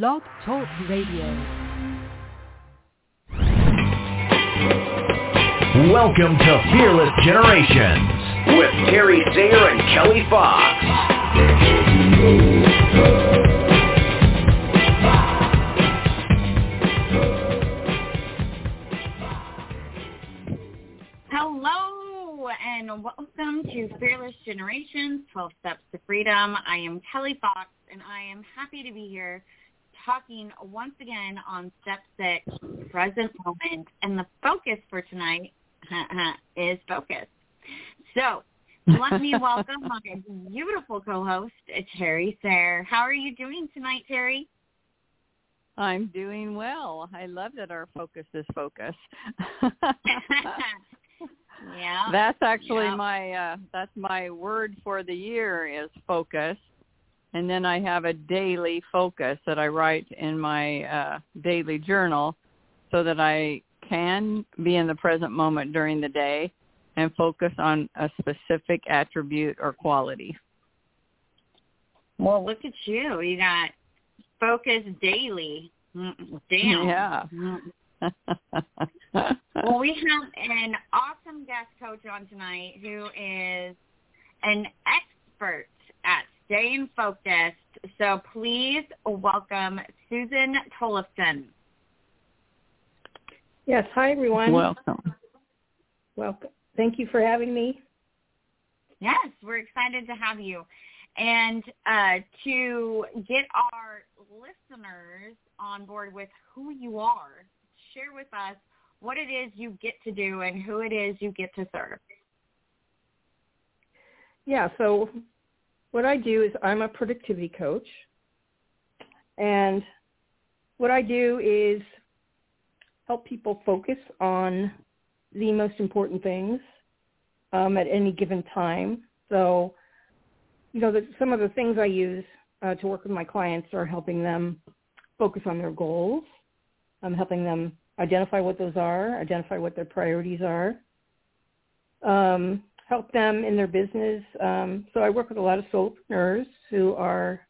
Blog Talk Radio. Welcome to Fearless Generations with Terry Sayer and Kelly Fox. Hello and welcome to Fearless Generations, 12 Steps to Freedom. I am Kelly Fox and I am happy to be here talking once again on step six, present moment. And the focus for tonight is focus. So let me welcome my beautiful co-host, Terry Sayer. How are you doing tonight, Terry? I'm doing well. I love that our focus is focus. yeah. That's actually yeah. my uh that's my word for the year is focus. And then I have a daily focus that I write in my uh daily journal so that I can be in the present moment during the day and focus on a specific attribute or quality. Well, look at you. You got focus daily. Damn. Yeah. well, we have an awesome guest coach on tonight who is an expert at staying focused. So please welcome Susan Tollefson. Yes. Hi, everyone. Welcome. Welcome. Thank you for having me. Yes, we're excited to have you. And uh, to get our listeners on board with who you are, share with us what it is you get to do and who it is you get to serve. Yeah. So what I do is I'm a productivity coach. And what I do is help people focus on the most important things um, at any given time. So, you know, the, some of the things I use uh, to work with my clients are helping them focus on their goals. I'm helping them identify what those are, identify what their priorities are, um, help them in their business. Um, so I work with a lot of solopreneurs who are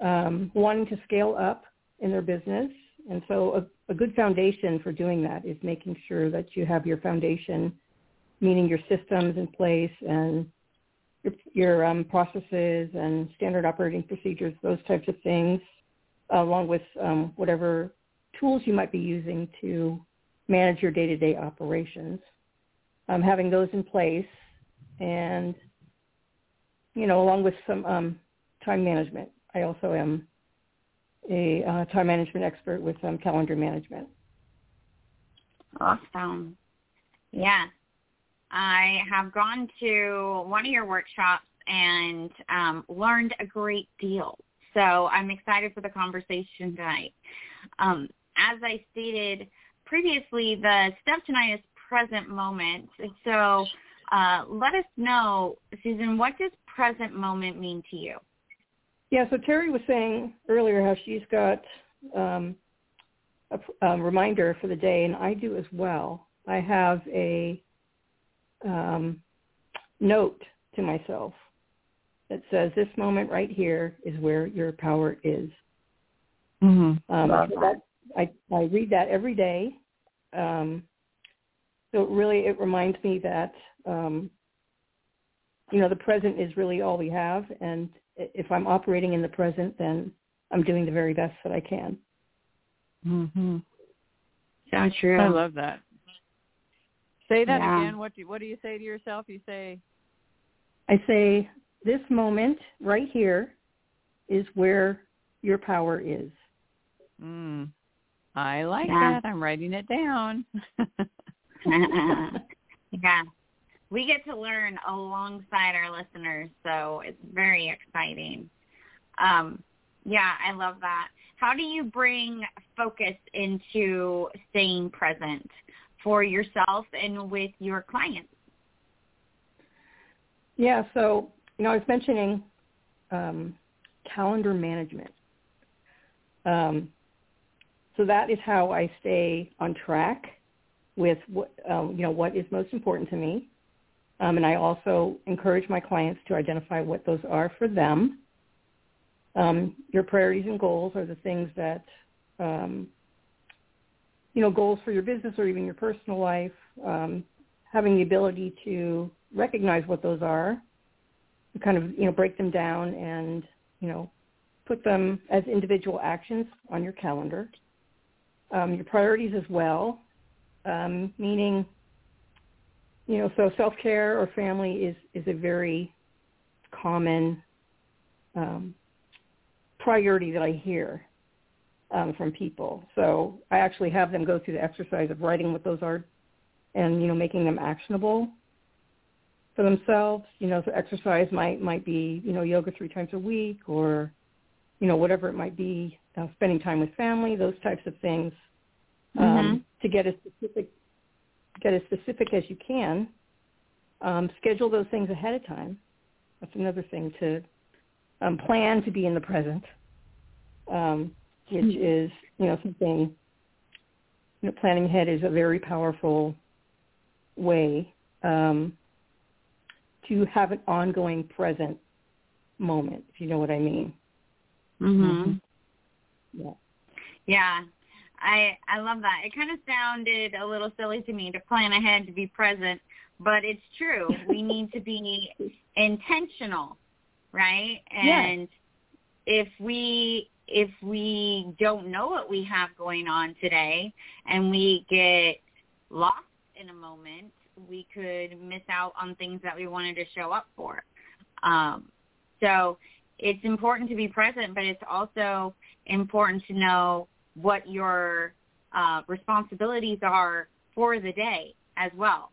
um, wanting to scale up in their business. And so a, a good foundation for doing that is making sure that you have your foundation, meaning your systems in place and your, your um, processes and standard operating procedures, those types of things, along with um, whatever tools you might be using to manage your day-to-day operations. Um, having those in place and, you know, along with some um, time management. I also am a uh, time management expert with um, calendar management. Awesome. Yeah. I have gone to one of your workshops and um, learned a great deal. So I'm excited for the conversation tonight. Um, as I stated previously, the step tonight is present moment. So uh, let us know, Susan, what does present moment mean to you? Yeah, so Terry was saying earlier how she's got um, a, a reminder for the day, and I do as well. I have a um, note to myself that says, "This moment right here is where your power is." Mm-hmm. Um, so that, I, I read that every day. Um, so really, it reminds me that um, you know the present is really all we have, and if I'm operating in the present, then I'm doing the very best that I can. Mhm. So true. I love that. Say that Yeah. again. What do you, what do you say to yourself? You say I say, this moment right here is where your power is. Mm. I like Yeah. that. I'm writing it down. yeah. We get to learn alongside our listeners, so it's very exciting. Um, yeah, I love that. How do you bring focus into staying present for yourself and with your clients? Yeah, so, you know, I was mentioning um, calendar management. Um, so that is how I stay on track with what, um, you know, what is most important to me. Um, and I also encourage my clients to identify what those are for them. Um, your priorities and goals are the things that, um, you know, goals for your business or even your personal life. Um, having the ability to recognize what those are, kind of, you know, break them down and, you know, put them as individual actions on your calendar. Um, your priorities as well, um, meaning, you know, so self-care or family is, is a very common um, priority that I hear um, from people. So I actually have them go through the exercise of writing what those are and, you know, making them actionable for themselves. You know, so exercise might, might be, you know, yoga three times a week or, you know, whatever it might be, uh, spending time with family, those types of things, um, Mm-hmm. To get as specific, get as specific as you can. Um, schedule those things ahead of time. That's another thing to um, plan to be in the present, um, which is, you know, something, you know, planning ahead is a very powerful way um, to have an ongoing present moment, if you know what I mean. Mm-hmm. Yeah. Yeah. I I love that. It kind of sounded a little silly to me to plan ahead to be present, but it's true. We need to be intentional, right? And if we if we don't know what we have going on today and we get lost in a moment, we could miss out on things that we wanted to show up for. Um, so it's important to be present, but it's also important to know what your uh, responsibilities are for the day as well,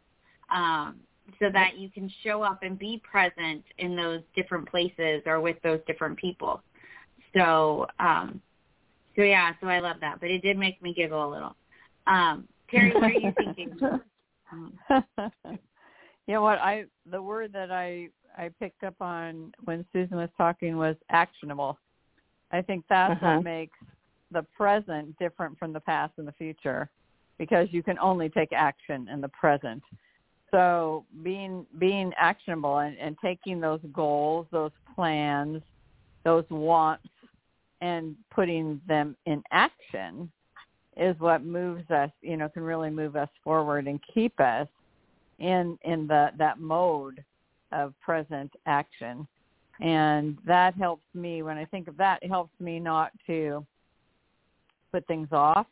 um, so that you can show up and be present in those different places or with those different people. So, um, so yeah, so I love that, but it did make me giggle a little. Um, Terry, what are you thinking? You know what I the word that I I picked up on when Susan was talking was actionable. I think that's Uh-huh. what makes the present different from the past and the future because you can only take action in the present. So being being actionable and, and taking those goals, those plans, those wants and putting them in action is what moves us, you know, can really move us forward and keep us in in the that mode of present action. And that helps me when I think of that, it helps me not to put things off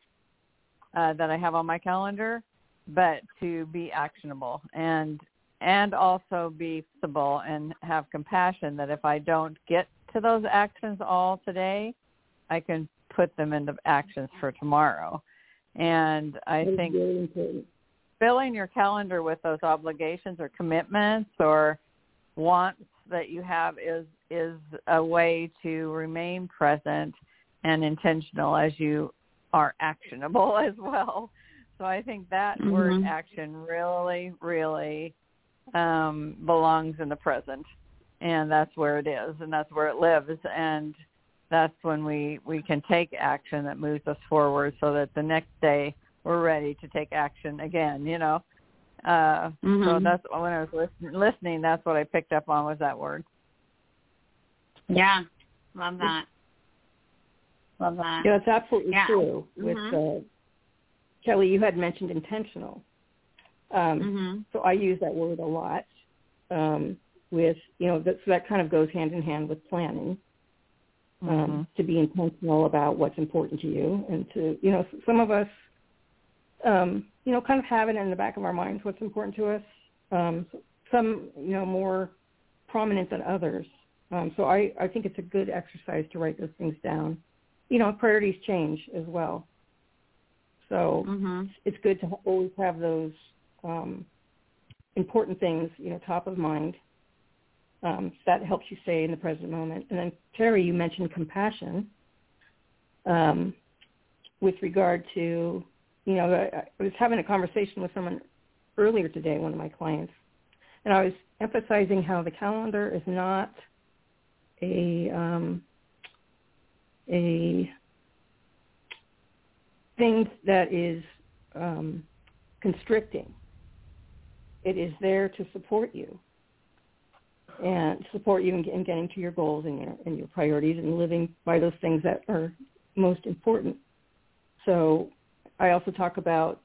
uh, that I have on my calendar, but to be actionable and and also be flexible and have compassion that if I don't get to those actions all today, I can put them into actions for tomorrow. And I That is think filling your calendar with those obligations or commitments or wants that you have is is a way to remain present and intentional as you are actionable as well. So I think that word Mhm. action really, really um, belongs in the present, and that's where it is, and that's where it lives, and that's when we we can take action that moves us forward, so that the next day we're ready to take action again. You know, uh, so Mhm. that's when I was listen, listening. That's what I picked up on was that word. yeah, love that. Love that. Yeah, that's absolutely Yeah. true. With Mhm. uh, Kelly, you had mentioned intentional. Um, Mhm. So I use that word a lot. Um, with you know, that, so that kind of goes hand in hand with planning. Um, Mhm. To be intentional about what's important to you, and to you know, some of us, um, you know, kind of have it in the back of our minds what's important to us. Um, some you know more prominent than others. Um, so I, I think it's a good exercise to write those things down. You know, priorities change as well. So Mhm. it's good to always have those um, important things, you know, top of mind. Um, that helps you stay in the present moment. And then Terry, you mentioned compassion um, with regard to, you know, I, I was having a conversation with someone earlier today, one of my clients, and I was emphasizing how the calendar is not a um, a thing that is um, constricting. It is there to support you. and support you in, in getting to your goals and your and your priorities and living by those things that are most important. So I also talk about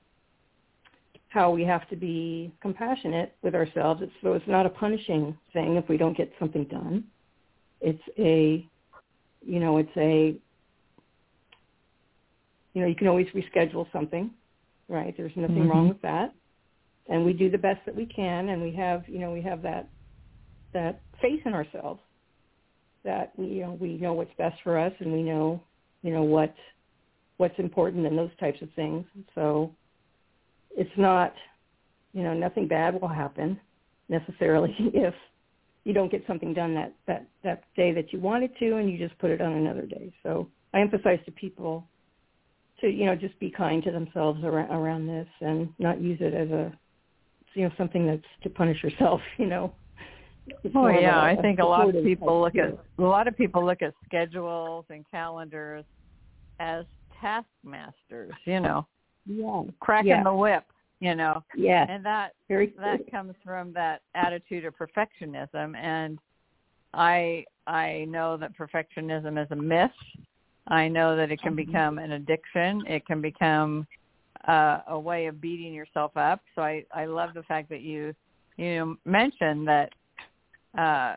how we have to be compassionate with ourselves. It's, so it's not a punishing thing if we don't get something done. It's a, you know, it's a, you know, you can always reschedule something, right? There's nothing Mhm. wrong with that. And we do the best that we can and we have, you know, we have that, that faith in ourselves that we, you know, we know what's best for us and we know, you know, what, what's important and those types of things. So it's not, you know, nothing bad will happen necessarily if you don't get something done that, that, that day that you wanted to and you just put it on another day. So I emphasize to people to, you know, just be kind to themselves around, around this and not use it as a, you know, something that's to punish yourself, you know. It's Oh yeah, a- I think a lot of people look at a lot of people look at schedules and calendars as taskmasters, you know, Yeah. cracking Yeah. the whip, you know. Yeah. And that Very that comes from that attitude of perfectionism and I I know that perfectionism is a myth. I know that it can Mhm. become an addiction. It can become uh, a way of beating yourself up. So I I love the fact that you you mentioned that uh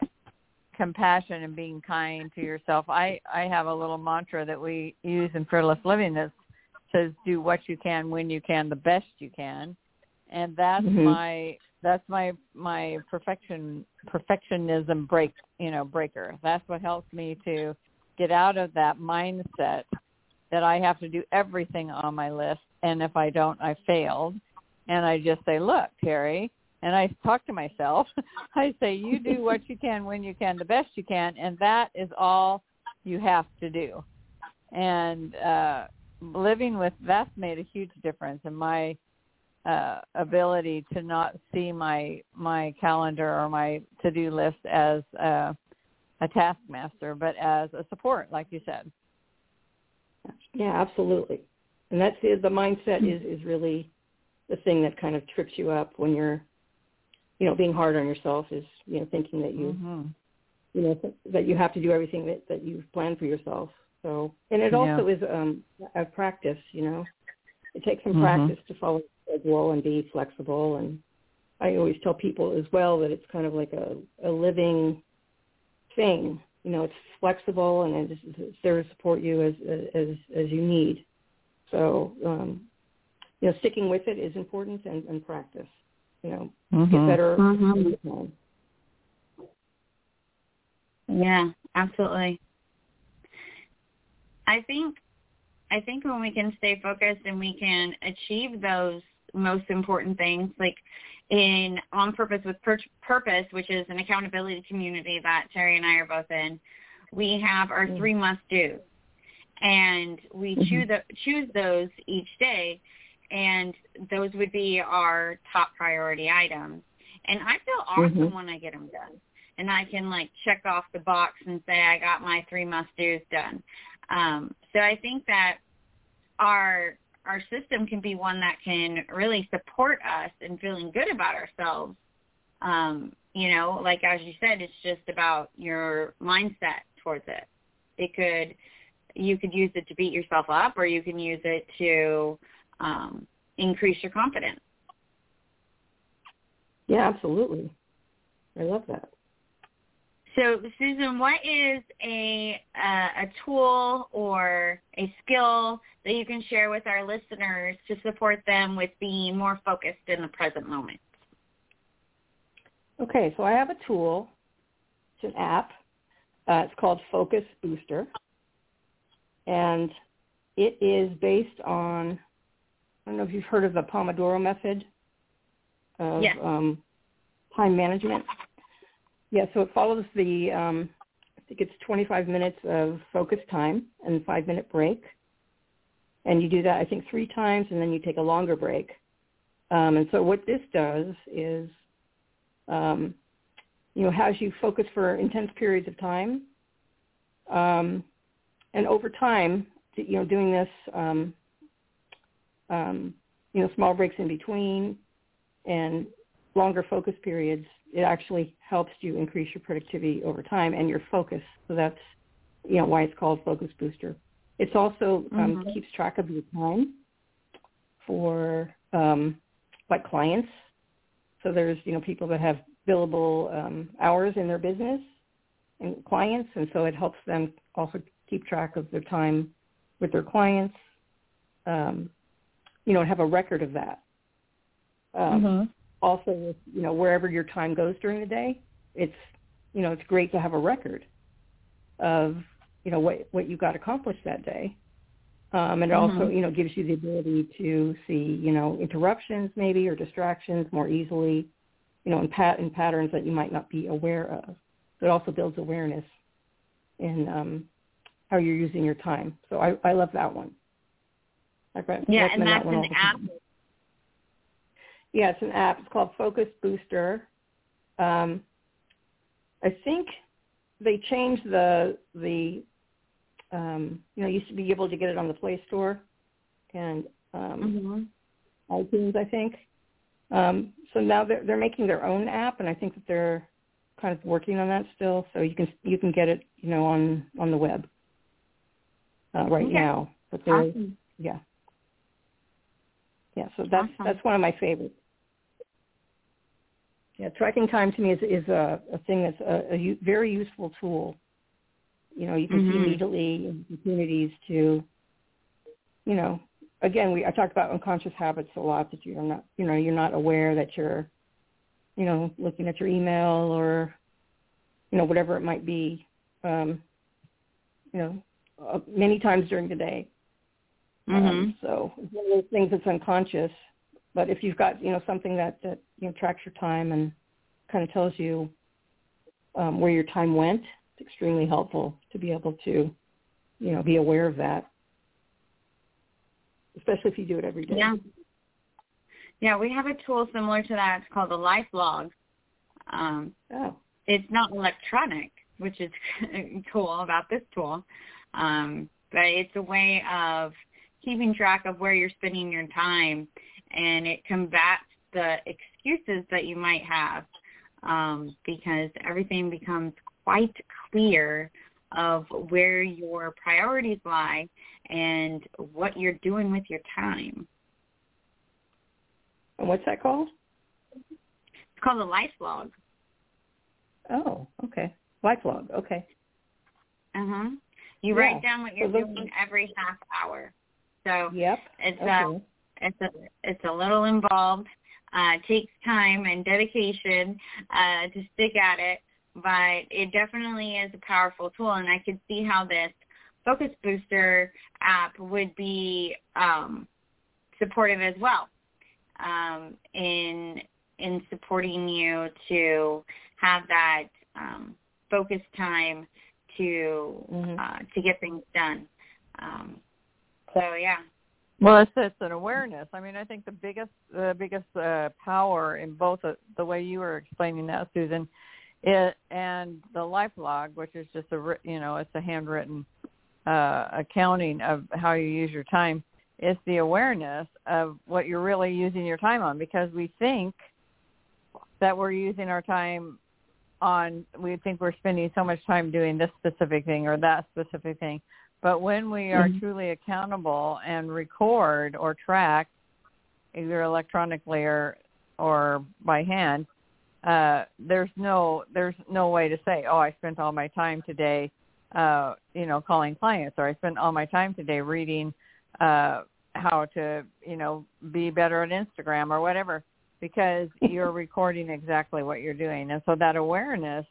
compassion and being kind to yourself. I I have a little mantra that we use in fearless living that says do what you can when you can the best you can. And that's Mhm. my that's my my perfection perfectionism break, you know, breaker. That's what helps me to get out of that mindset that I have to do everything on my list and if I don't I failed. And I just say, "Look, Terry, and I talk to myself. I say, you do what you can when you can, the best you can, and that is all you have to do. And uh, living with that's made a huge difference in my uh, ability to not see my my calendar or my to do list as uh, a taskmaster, but as a support, like you said. Yeah, absolutely. And that's the, the mindset is, is really the thing that kind of trips you up when you're, you know, being hard on yourself is, you know, thinking that you, hmm you know, th- that you have to do everything that, that you've planned for yourself. So, and it also is um, a practice, you know. It takes some Mhm. practice to follow the schedule and be flexible. And I always tell people as well that it's kind of like a, a living thing. You know, it's flexible and it's, it's there to support you as as as you need. So, um, you know, sticking with it is important and, and practice. You know, get Mhm. better Mhm. all the time. Yeah, absolutely. I think I think when we can stay focused and we can achieve those most important things, like in on purpose with Pur- purpose, which is an accountability community that Terry and I are both in, we have our Mm. three must do, and we Mhm. choose the, choose those each day, and those would be our top priority items. And I feel awesome Mhm. when I get them done and I can like check off the box and say I got my three must dos done. Um, so I think that our our system can be one that can really support us in feeling good about ourselves. Um, you know, like as you said, it's just about your mindset towards it. It could you could use it to beat yourself up or you can use it to um, increase your confidence. Yeah, absolutely. I love that. So, Susan, what is a uh, a tool or a skill that you can share with our listeners to support them with being more focused in the present moment? Okay, so I have a tool. It's an app. Uh, it's called Focus Booster, and it is based on. I don't know if you've heard of the Pomodoro method of Yes. um, time management. Yeah, so it follows the. Um, I think it's 25 minutes of focus time and five minute break, and you do that I think three times, and then you take a longer break. Um, and so what this does is um, you know, has you focus for intense periods of time. Um, and over time, you know, doing this, um, um, you know, small breaks in between and longer focus periods it actually helps you increase your productivity over time and your focus. So that's you know why it's called Focus Booster. It's also um, Mhm. keeps track of your time for um, like clients. So there's you know people that have billable um, hours in their business and clients, and so it helps them also keep track of their time with their clients. Um, you know, and have a record of that. Um, Mhm. Also, with, you know, wherever your time goes during the day, it's you know it's great to have a record of you know what what you got accomplished that day. Um, and it also, Mhm. you know, gives you the ability to see, you know, interruptions maybe or distractions more easily, you know, in pat- in patterns that you might not be aware of. It also builds awareness in um, how you're using your time. So I, I love that one. I Yeah, and that that's one an app. Yeah, it's an app. It's called Focus Booster. Um, I think they changed the the um, you know, used to be able to get it on the Play Store and um, Mhm. iTunes, I think. Um, so now they're they're making their own app, and I think that they're kind of working on that still. So you can you can get it, you know, on on the web uh, right Okay. now. But Awesome. yeah, yeah. So that's Awesome. that's one of my favorites. Yeah, tracking time to me is is a, a thing that's a, a u- very useful tool. You know, you can see Mhm. immediately opportunities to, you know, again, we I talked about unconscious habits a lot that you're not, you know, you're not aware that you're, you know, looking at your email or, you know, whatever it might be, um, you know, uh, many times during the day. Mhm. Um, so it's one of those things that's unconscious. But if you've got, you know, something that, that you know, tracks your time and kind of tells you um, where your time went, it's extremely helpful to be able to, you know, be aware of that, especially if you do it every day. Yeah. Yeah, we have a tool similar to that. It's called the Life Log. Um, Oh, it's not electronic, which is cool about this tool. Um, but it's a way of keeping track of where you're spending your time, and it combats the excuses that you might have um, because everything becomes quite clear of where your priorities lie and what you're doing with your time. and what's that called? It's called a life log. Oh, okay. Life log. Okay. Uh-huh. You Yeah. write down what you're So doing every half hour. So Yep. it's Okay. uh it's a it's a little involved. Uh takes time and dedication uh to stick at it, but it definitely is a powerful tool and I could see how this focus booster app would be um supportive as well. Um in in supporting you to have that um focus time to Mhm. uh to get things done. Um so yeah. Well, it's it's an awareness. I mean, I think the biggest the biggest uh, power in both uh, the way you were explaining that, Susan, it and the life log, which is just a you know it's a handwritten uh, accounting of how you use your time. It's the awareness of what you're really using your time on because we think that we're using our time on we think we're spending so much time doing this specific thing or that specific thing but when we are Mhm. truly accountable and record or track, either electronically or or by hand, uh, there's no there's no way to say, oh, I spent all my time today, uh, you know, calling clients, or I spent all my time today reading uh, how to, you know, be better on Instagram or whatever, because you're recording exactly what you're doing, and so that awareness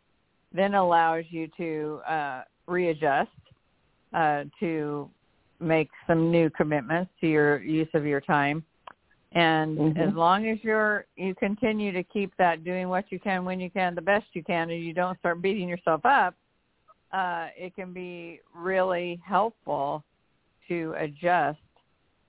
then allows you to uh, readjust uh, to make some new commitments to your use of your time. And Mhm. as long as you're you continue to keep that doing what you can when you can the best you can and you don't start beating yourself up, uh, it can be really helpful to adjust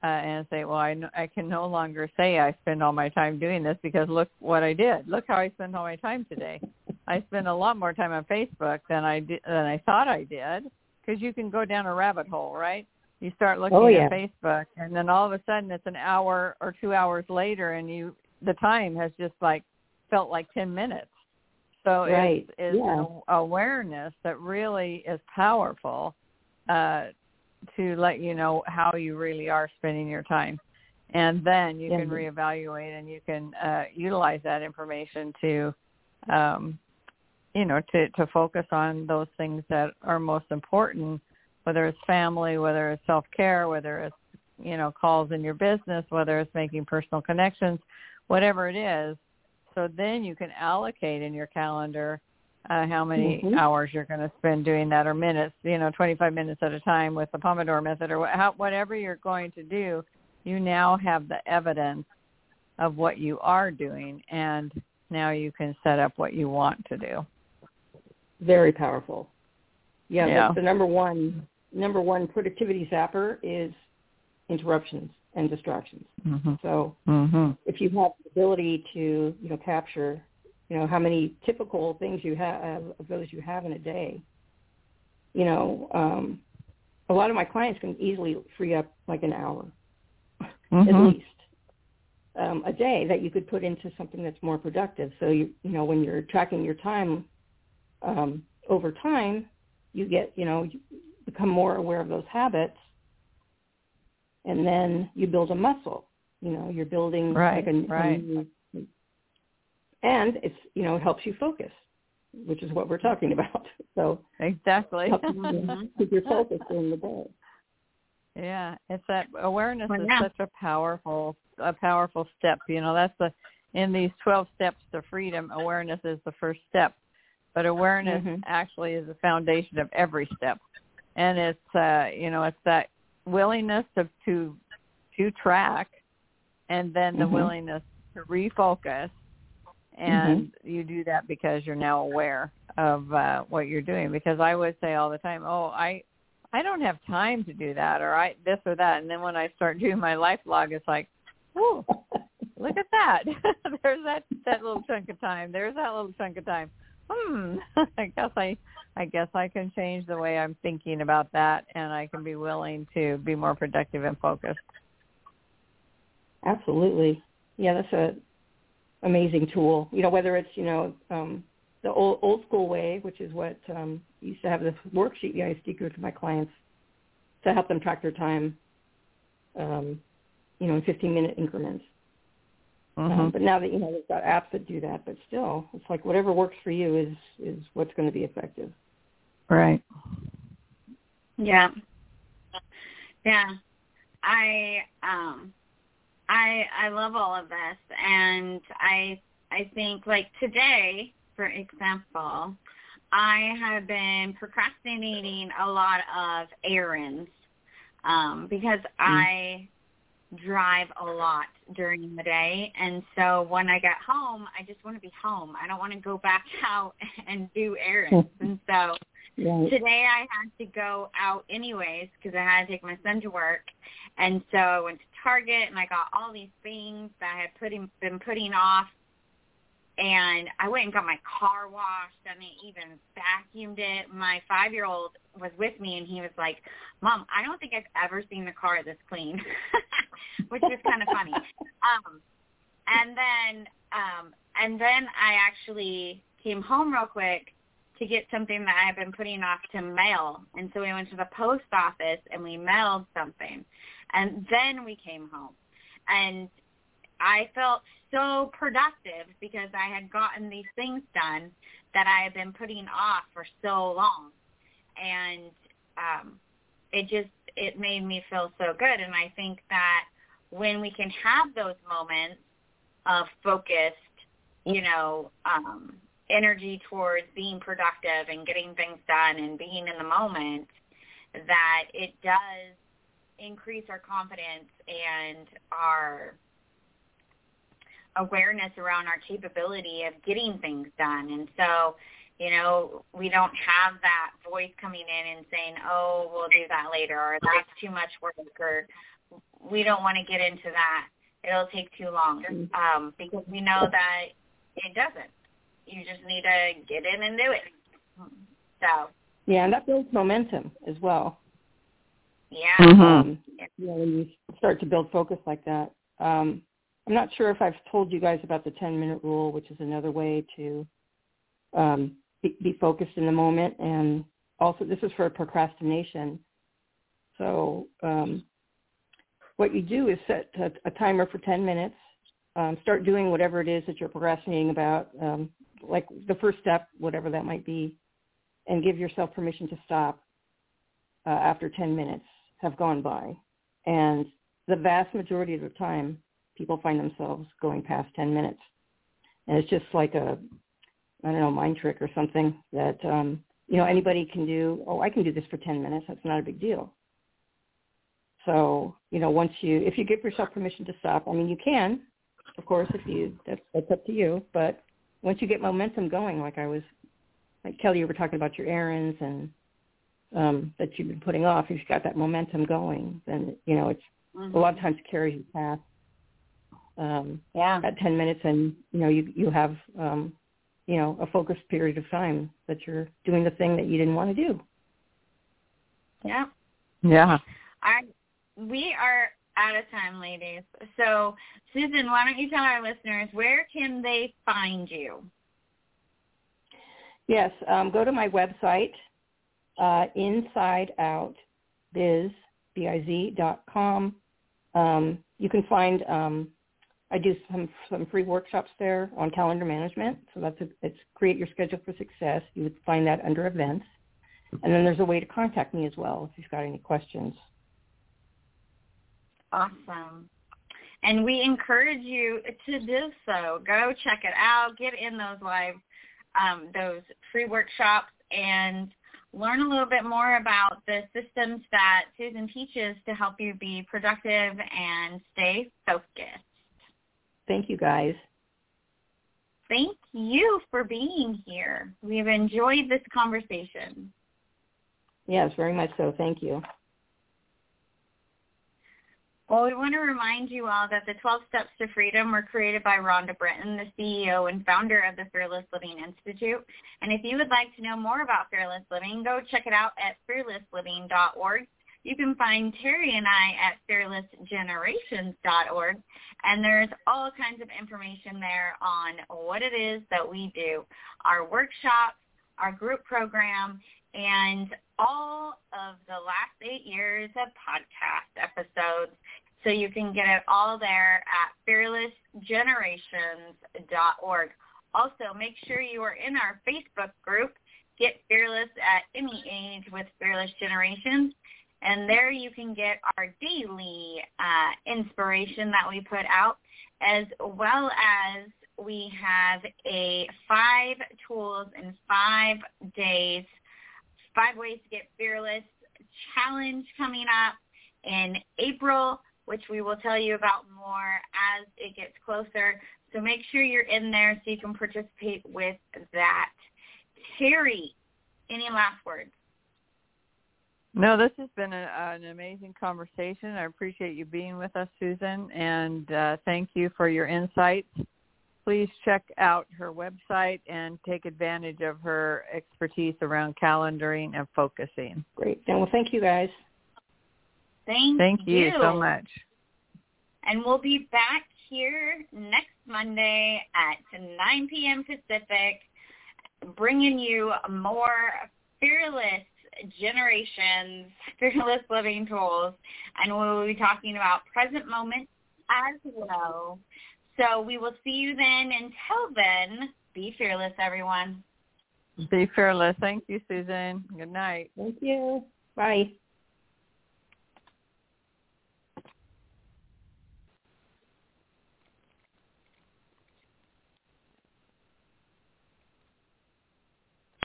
uh, and say, well, I, no, I can no longer say I spend all my time doing this because look what I did. Look how I spent all my time today. I spent a lot more time on Facebook than I did, than I thought I did because you can go down a rabbit hole, right? You start looking Oh, yeah. at Facebook, and then all of a sudden it's an hour or two hours later, and you the time has just like felt like ten minutes, So Right. it's, it's Yeah. awareness that really is powerful uh, to let you know how you really are spending your time. And then you can reevaluate and you can uh, utilize that information to, um, you know, to, to focus on those things that are most important, whether it's family, whether it's self-care, whether it's, you know, calls in your business, whether it's making personal connections, whatever it is. So then you can allocate in your calendar uh, how many Mhm. hours you're going to spend doing that or minutes, you know, 25 minutes at a time with the Pomodoro method or wha- how, whatever you're going to do, you now have the evidence of what you are doing and now you can set up what you want to do. Very powerful. Yeah, Yeah. The, number one number one productivity zapper is interruptions and distractions. Mhm. So Mhm. if you have the ability to, you know, capture, you know, how many typical things you have of those you have in a day, you know, um, a lot of my clients can easily free up like an hour at Mhm. least um, a day that you could put into something that's more productive. So you, you know, when you're tracking your time um, over time, you get, you know, you become more aware of those habits, and then you build a muscle. You know, you're building Right, like a, a right. new- and it's you know it helps you focus, which is what we're talking about. So Exactly. you keep your focus during the day. Yeah, it's that awareness Well, is such a powerful a powerful step. You know, that's the in these 12 steps to freedom, awareness is the first step. But awareness Mhm. actually is the foundation of every step. And it's uh, you know, it's that willingness to to to track and then the Mhm. willingness to refocus and you do that because you're now aware of uh what you're doing because I would say all the time, "Oh, I I don't have time to do that or I this or that." And then when I start doing my life log it's like, "Oh, look at that. There's that that little chunk of time. There's that little chunk of time." Hmm. I guess I I guess I can change the way I'm thinking about that and I can be willing to be more productive and focused. Absolutely. Yeah, that's a amazing tool. You know, whether it's, you know, um, the old, old school way, which is what um, used to have this worksheet you know, I used to give to my clients to help them track their time, um, you know, in 15-minute increments. Um, Mhm. but now that, you know, they've got apps that do that, but still, it's like whatever works for you is, is what's going to be effective. Right. Yeah. Yeah. I um I I love all of this and I I think like today, for example, I have been procrastinating a lot of errands um because I drive a lot during the day and so when I get home I just want to be home. I don't want to go back out and do errands. and so Right. today I had to go out anyways because I had to take my son to work, and so I went to Target and I got all these things that I had put in, been putting off, and I went and got my car washed I mean, even vacuumed it. My five year old was with me and he was like, "Mom, I don't think I've ever seen the car this clean," which was kind of funny. Um, and then um, and then I actually came home real quick to get something that I had been putting off to mail. And so we went to the post office and we mailed something. And then we came home. And I felt so productive because I had gotten these things done that I had been putting off for so long. And um it just it made me feel so good and I think that when we can have those moments of focused, you know, um energy towards being productive and getting things done and being in the moment that it does increase our confidence and our awareness around our capability of getting things done. And so, you know, we don't have that voice coming in and saying, oh, we'll do that later or that's too much work or we don't want to get into that. It'll take too long um, because we know that it doesn't you just need to get in and do it. So Yeah, and that builds momentum as well. yeah, Mhm. um, you know, when you start to build focus like that. Um, I'm not sure if I've told you guys about the 10 minute rule, which is another way to um, be, be focused in the moment. And also, this is for procrastination. So um, what you do is set a, a timer for 10 minutes. Um, start doing whatever it is that you're procrastinating about, um, like the first step, whatever that might be, and give yourself permission to stop uh, after 10 minutes have gone by. And the vast majority of the time, people find themselves going past 10 minutes. And it's just like a, I don't know, mind trick or something that, um, you know, anybody can do. Oh, I can do this for 10 minutes. That's not a big deal. So, you know, once you, if you give yourself permission to stop, I mean, you can, of course, if you, that's, that's up to you. But once you get momentum going, like I was, like Kelly, you were talking about your errands and um, that you've been putting off, if you've got that momentum going, then, you know, it's mm-hmm. a lot of times carries you past um, yeah. at 10 minutes and, you know, you, you have, um, you know, a focused period of time that you're doing the thing that you didn't want to do. Yeah. Yeah. I, we are out of time, ladies. So, Susan, why don't you tell our listeners where can they find you? Yes, um, go to my website, uh, insideoutbiz, B-I-Z, dot com. Um, you can find um, I do some some free workshops there on calendar management. So that's a, it's create your schedule for success. You would find that under events, and then there's a way to contact me as well if you've got any questions. Awesome. And we encourage you to do so. Go check it out. Get in those live, um, those free workshops, and learn a little bit more about the systems that Susan teaches to help you be productive and stay focused. Thank you, guys. Thank you for being here. We've enjoyed this conversation. Yes, very much so. Thank you. Well, we want to remind you all that the 12 Steps to Freedom were created by Rhonda Britten, the CEO and founder of the Fearless Living Institute. And if you would like to know more about Fearless Living, go check it out at fearlessliving.org. You can find Terry and I at fearlessgenerations.org, and there's all kinds of information there on what it is that we do, our workshops, our group program, and all of the last eight years of podcast episodes. So you can get it all there at fearlessgenerations.org. Also, make sure you are in our Facebook group, Get Fearless at Any Age with Fearless Generations. And there you can get our daily uh, inspiration that we put out, as well as we have a five tools in five days Five Ways to Get Fearless challenge coming up in April, which we will tell you about more as it gets closer. So make sure you're in there so you can participate with that. Terry, any last words? No, this has been a, an amazing conversation. I appreciate you being with us, Susan, and uh, thank you for your insights please check out her website and take advantage of her expertise around calendaring and focusing. Great. And well, thank you guys. Thank, thank you. you so much. And we'll be back here next Monday at 9 p.m. Pacific, bringing you more fearless generations, fearless living tools, and we'll be talking about present moments as well. So we will see you then. Until then, be fearless, everyone. Be fearless. Thank you, Susan. Good night. Thank you. Bye.